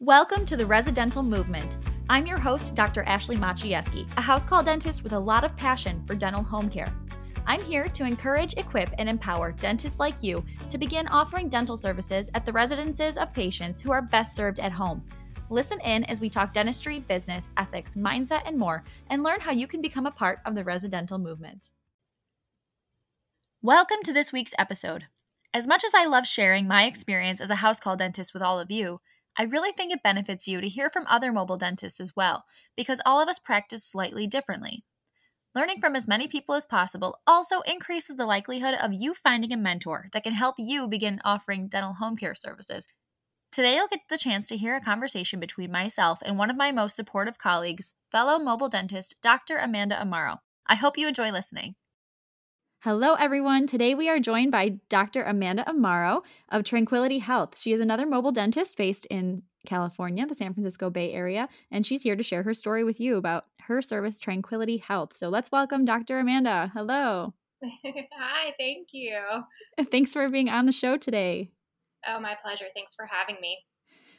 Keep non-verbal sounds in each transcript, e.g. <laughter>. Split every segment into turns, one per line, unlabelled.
Welcome to the Residential Movement. I'm your host, Dr. Ashley Maciejewski, a house call dentist with a lot of passion for dental home care. I'm here to encourage, equip, and empower dentists like you to begin offering dental services at the residences of patients who are best served at home. Listen in as we talk dentistry, business, ethics, mindset, and more, and learn how you can become a part of the residential movement. Welcome to this week's episode. As much as I love sharing my experience as a house call dentist with all of you, I really think it benefits you to hear from other mobile dentists as well, because all of us practice slightly differently. Learning from as many people as possible also increases the likelihood of you finding a mentor that can help you begin offering dental home care services. Today, you'll get the chance to hear a conversation between myself and one of my most supportive colleagues, fellow mobile dentist Dr. Amanda Amaro. I hope you enjoy listening. Hello, everyone. Today we are joined by Dr. Amanda Amaro of Tranquility Health. She is another mobile dentist based in California, the San Francisco Bay Area, and she's here to share her story with you about her service, Tranquility Health. So let's welcome Dr. Amanda. Hello. <laughs>
Hi, thank you.
Thanks for being on the show today.
Oh, my pleasure. Thanks for having me.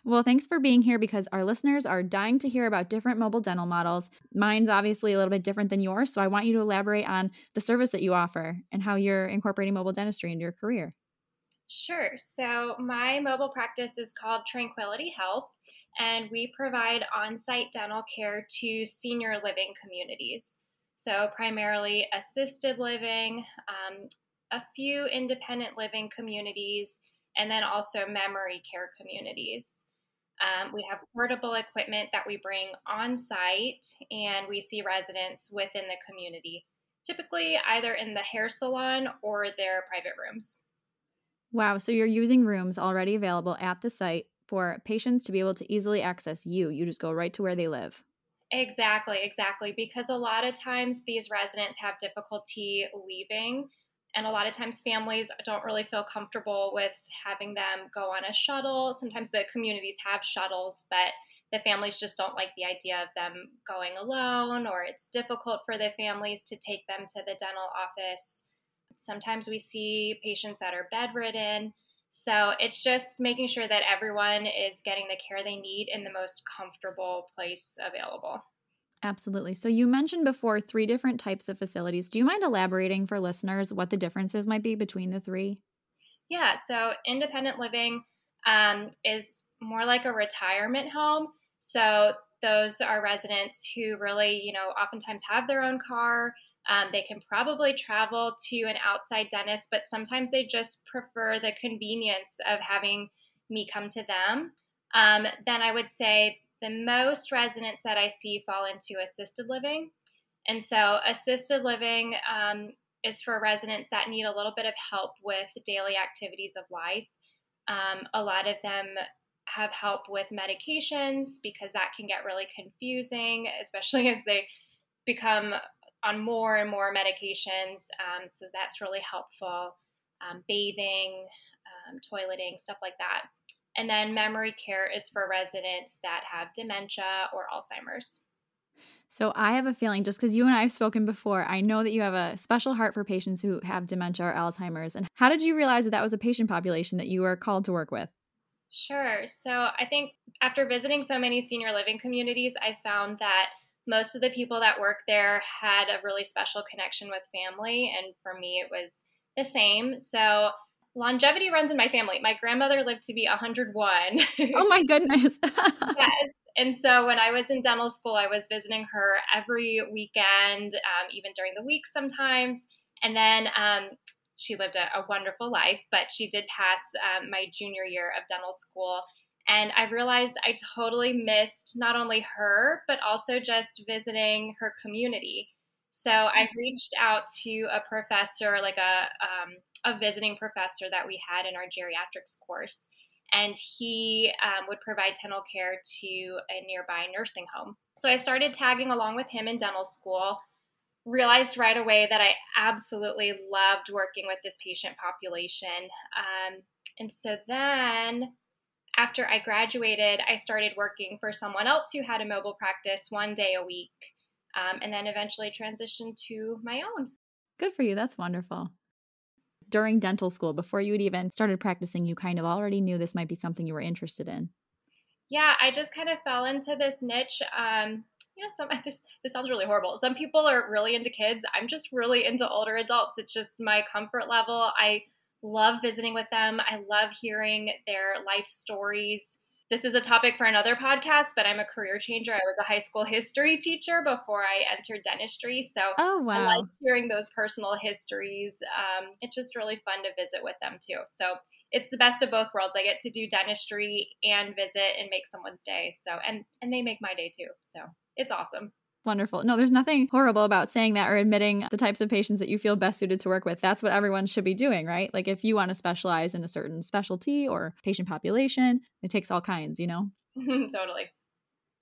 Well, thanks for being here because our listeners are dying to hear about different mobile dental models. Mine's obviously a little bit different than yours, so I want you to elaborate on the service that you offer and how you're incorporating mobile dentistry into your career.
Sure. So, my mobile practice is called Tranquility Health, and we provide on site dental care to senior living communities. So, primarily assisted living, um, a few independent living communities, and then also memory care communities. Um, we have portable equipment that we bring on site, and we see residents within the community, typically either in the hair salon or their private rooms.
Wow, so you're using rooms already available at the site for patients to be able to easily access you. You just go right to where they live.
Exactly, exactly. Because a lot of times these residents have difficulty leaving and a lot of times families don't really feel comfortable with having them go on a shuttle. Sometimes the communities have shuttles, but the families just don't like the idea of them going alone, or it's difficult for the families to take them to the dental office. Sometimes we see patients that are bedridden. So it's just making sure that everyone is getting the care they need in the most comfortable place available.
Absolutely. So you mentioned before three different types of facilities. Do you mind elaborating for listeners what the differences might be between the three?
Yeah. So independent living um, is more like a retirement home. So those are residents who really, you know, oftentimes have their own car. Um, they can probably travel to an outside dentist, but sometimes they just prefer the convenience of having me come to them. Um, then I would say the most residents that I see fall into assisted living. And so, assisted living um, is for residents that need a little bit of help with daily activities of life. Um, a lot of them have help with medications because that can get really confusing, especially <laughs> as they become on more and more medications. Um, so, that's really helpful. Um, bathing, um, toileting, stuff like that. And then memory care is for residents that have dementia or Alzheimer's.
So I have a feeling just because you and I have spoken before, I know that you have a special heart for patients who have dementia or Alzheimer's. And how did you realize that that was a patient population that you were called to work with?
Sure. So I think after visiting so many senior living communities, I found that most of the people that work there had a really special connection with family. And for me, it was the same. So longevity runs in my family. My grandmother lived to be 101.
oh my <laughs> goodness. <laughs>
yes. And so when I was in dental school, I was visiting her every weekend, um, even during the week sometimes. And then um, she lived a, a, wonderful life, but she did pass um, my junior year of dental school. And I realized I totally missed not only her, but also just visiting her community. So I mm-hmm. reached out to a professor, like a um, a visiting professor that we had in our geriatrics course, and he um, would provide dental care to a nearby nursing home. So I started tagging along with him in dental school. Realized right away that I absolutely loved working with this patient population. Um, and so then after I graduated, I started working for someone else who had a mobile practice one day a week, um, and then eventually transitioned to my own.
Good for you. That's wonderful during dental school, before you had even started practicing, you kind of already knew this might be something you were interested in?
Yeah, I just kind of fell into this niche. Um, you know, some <laughs> this this sounds really horrible. Some people are really into kids. I'm just really into older adults. It's just my comfort level. I love visiting with them. I love hearing their life stories. This is a topic for another podcast, but I'm a career changer. I was a high school history teacher before I entered dentistry. So
oh, wow.
I like hearing those personal histories. Um, it's just really fun to visit with them too. So it's the best of both worlds. I get to do dentistry and visit and make someone's day. So and and they make my day too. So it's awesome.
Wonderful. No, there's nothing horrible about saying that or admitting the types of patients that you feel best suited to work with. That's what everyone should be doing, right? Like if you want to specialize in a certain specialty or patient population, it takes all kinds, you know? <laughs>
totally.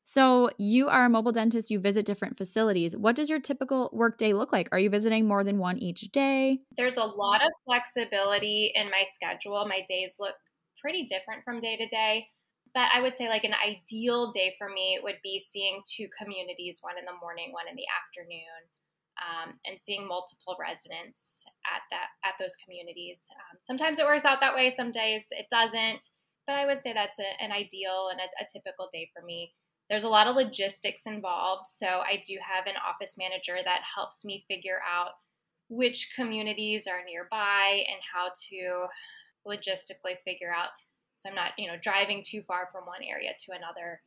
So, you are a mobile dentist, you visit different facilities. What does your typical workday look like? Are you visiting more than one each day?
There's a lot of flexibility in my schedule. My days look pretty different from day to day. But I would say, like, an ideal day for me would be seeing two communities, one in the morning, one in the afternoon, um, and seeing multiple residents at that at those communities. Um, sometimes it works out that way, some days it doesn't. But I would say that's a, an ideal and a, a typical day for me. There's a lot of logistics involved, so I do have an office manager that helps me figure out which communities are nearby and how to logistically figure out so I'm not, you know, driving too far from one area to another.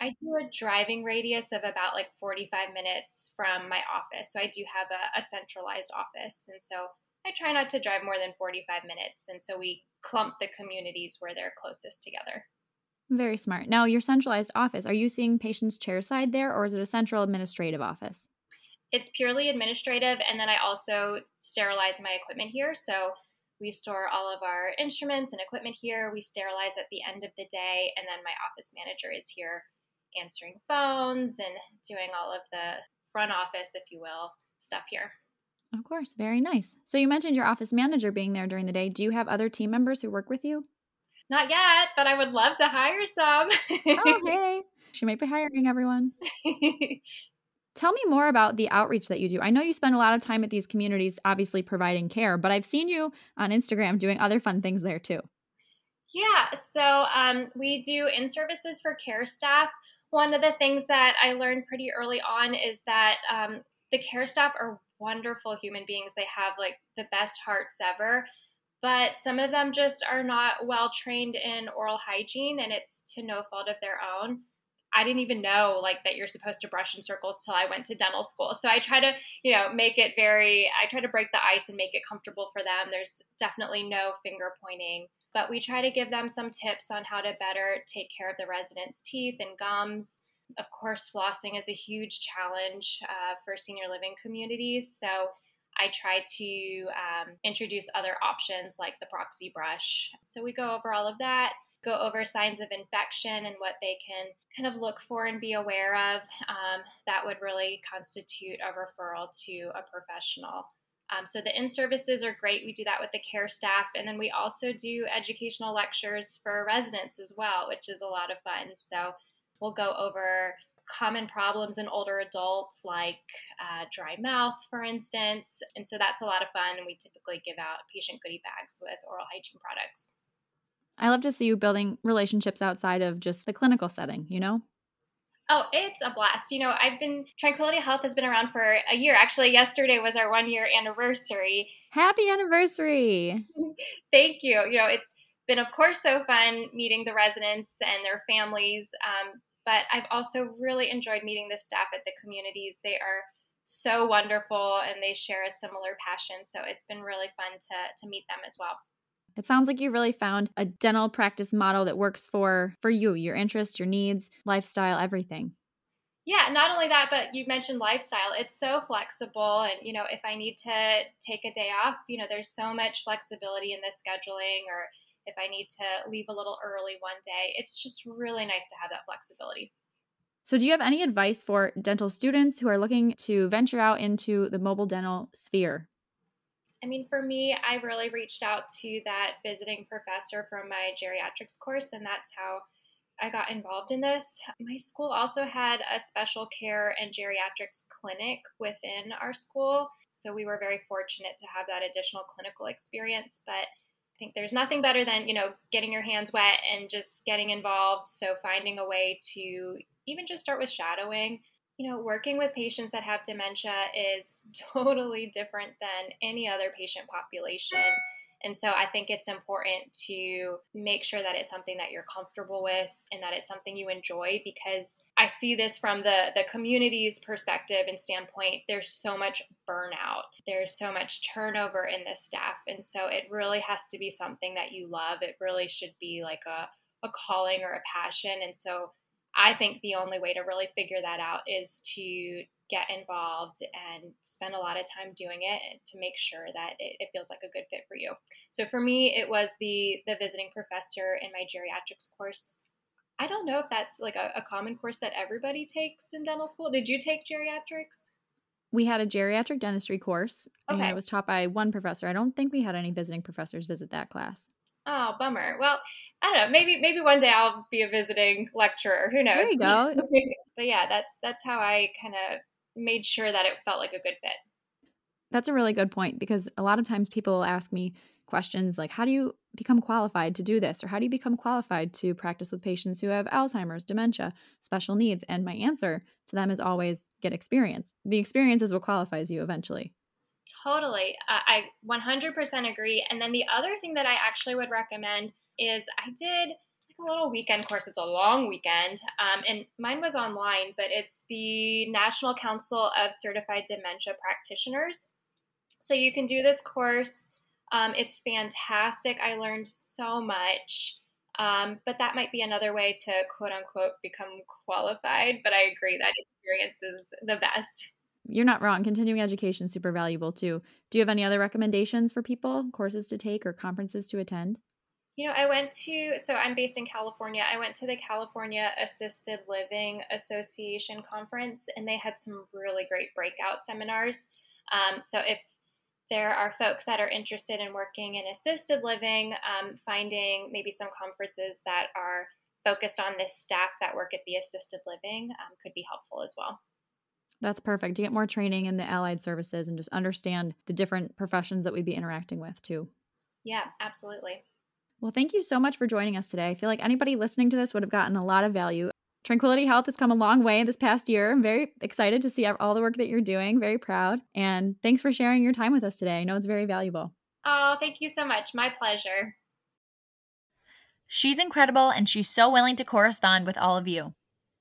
I do a driving radius of about like 45 minutes from my office. So I do have a, a centralized office. And so I try not to drive more than 45 minutes. And so we clump the communities where they're closest together.
Very smart. Now, your centralized office, are you seeing patients chairside there or is it a central administrative office?
It's purely administrative. And then I also sterilize my equipment here. So we store all of our instruments and equipment here. We sterilize at the end of the day. And then my office manager is here answering phones and doing all of the front office, if you will, stuff here.
Of course. Very nice. So you mentioned your office manager being there during the day. Do you have other team members who work with you?
Not yet, but I would love to hire some.
oh, <laughs> hey. She might be hiring everyone. <laughs> Tell me more about the outreach that you do. I know you spend a lot of time at these communities, obviously providing care, but I've seen you on Instagram doing other fun things there too.
Yeah, so um, we do in services for care staff. One of the things that I learned pretty early on is that um, the care staff are wonderful human beings. They have like the best hearts ever, but some of them just are not well trained in oral hygiene, and it's to no fault of their own. I didn't even know like that you're supposed to brush in circles till I went to dental school. So I try to, you know, make it very I try to break the ice and make it comfortable for them. There's definitely no finger pointing, but we try to give them some tips on how to better take care of the residents' teeth and gums. Of course, flossing is a huge challenge uh, for senior living communities. So I try to um, introduce other options like the proxy brush. So we go over all of that go over signs of infection and what they can kind of look for and be aware of, um, that would really constitute a referral to a professional. Um, so the in services are great. We do that with the care staff. And then we also do educational lectures for residents as well, which is a lot of fun. So we'll go over common problems in older adults like uh, dry mouth, for instance. And so that's a lot of fun. And we typically give out patient goodie bags with oral hygiene products.
I love to see you building relationships outside of just the clinical setting, you know?
Oh, it's a blast. You know, I've been, Tranquility Health has been around for a year. Actually, yesterday was our one year anniversary.
Happy anniversary. <laughs>
Thank you. You know, it's been, of course, so fun meeting the residents and their families. Um, but I've also really enjoyed meeting the staff at the communities. They are so wonderful and they share a similar passion. So it's been really fun to, to meet them as well.
It sounds like you really found a dental practice model that works for for you, your interests, your needs, lifestyle, everything.
Yeah, not only that, but you mentioned lifestyle. It's so flexible and you know, if I need to take a day off, you know, there's so much flexibility in the scheduling or if I need to leave a little early one day, it's just really nice to have that flexibility.
So, do you have any advice for dental students who are looking to venture out into the mobile dental sphere?
I mean, for me, I really reached out to that visiting professor from my geriatrics course, and that's how I got involved in this. My school also had a special care and geriatrics clinic within our school, so we were very fortunate to have that additional clinical experience. But I think there's nothing better than, you know, getting your hands wet and just getting involved. So finding a way to even just start with shadowing. You know, working with patients that have dementia is <laughs> totally different than any other patient population. And so I think it's important to make sure that it's something that you're comfortable with and that it's something you enjoy because I see this from the the community's perspective and standpoint. There's so much burnout. There's so much turnover in the staff. And so it really has to be something that you love. It really should be like a, a calling or a passion. And so I think the only way to really figure that out is to get involved and spend a lot of time doing it to make sure that it, it, feels like a good fit for you. So for me, it was the the visiting professor in my geriatrics course. I don't know if that's like a, a common course that everybody takes in dental school. Did you take geriatrics?
We had a geriatric dentistry course, okay. and it was taught by one professor. I don't think we had any visiting professors visit that class.
Oh, bummer. Well, I don't know. Maybe maybe one day I'll be a visiting lecturer. Who knows?
There you go. <laughs>
but yeah, that's that's how I kind of made sure that it felt like a good fit.
That's a really good point because a lot of times people ask me questions like how do you become qualified to do this or how do you become qualified to practice with patients who have Alzheimer's, dementia, special needs and my answer to them is always get experience. The experience is what qualifies you eventually.
Totally. I 100% agree. And then the other thing that I actually would recommend is I did like a little weekend course. It's a long weekend, um, and mine was online, but it's the National Council of Certified Dementia Practitioners. So you can do this course. Um, it's fantastic. I learned so much. Um, but that might be another way to quote unquote become qualified. But I agree that experience is the best.
You're not wrong. Continuing education is super valuable too. Do you have any other recommendations for people, courses to take or conferences to attend?
You know, I went to, so I'm based in California. I went to the California Assisted Living Association conference, and they had some really great breakout seminars. Um, so if there are folks that are interested in working in assisted living, um, finding maybe some conferences that are focused on this staff that work at the assisted living um, could be helpful as well.
That's perfect. To get more training in the allied services and just understand the different professions that we'd be interacting with too.
Yeah, absolutely.
Well, thank you so much for joining us today. I feel like anybody listening to this would have gotten a lot of value. Tranquility Health has come a long way this past year. I'm very excited to see all the work that you're doing, very proud. And thanks for sharing your time with us today. I know it's very valuable.
Oh, thank you so much. My pleasure.
She's incredible and she's so willing to correspond with all of you.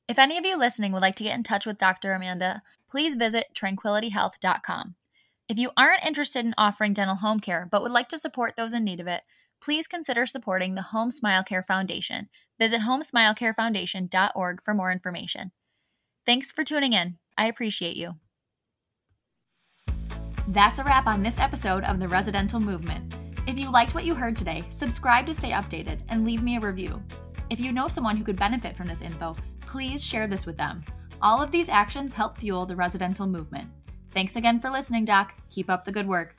If any of you listening would like to get in touch with Dr. Amanda, please visit tranquilityhealth.com. If you aren't interested in offering dental home care but would like to support those in need of it, please consider supporting the Home Smile Care Foundation. Visit homesmilecarefoundation.org for more information. Thanks for tuning in. I appreciate you. That's a wrap on this episode of The Residential Movement. If you liked what you heard today, subscribe to stay updated and leave me a review. If you know someone who could benefit from this info, please share this with them. All of these actions help fuel the residential movement. Thanks again for listening, Doc. Keep up the good work.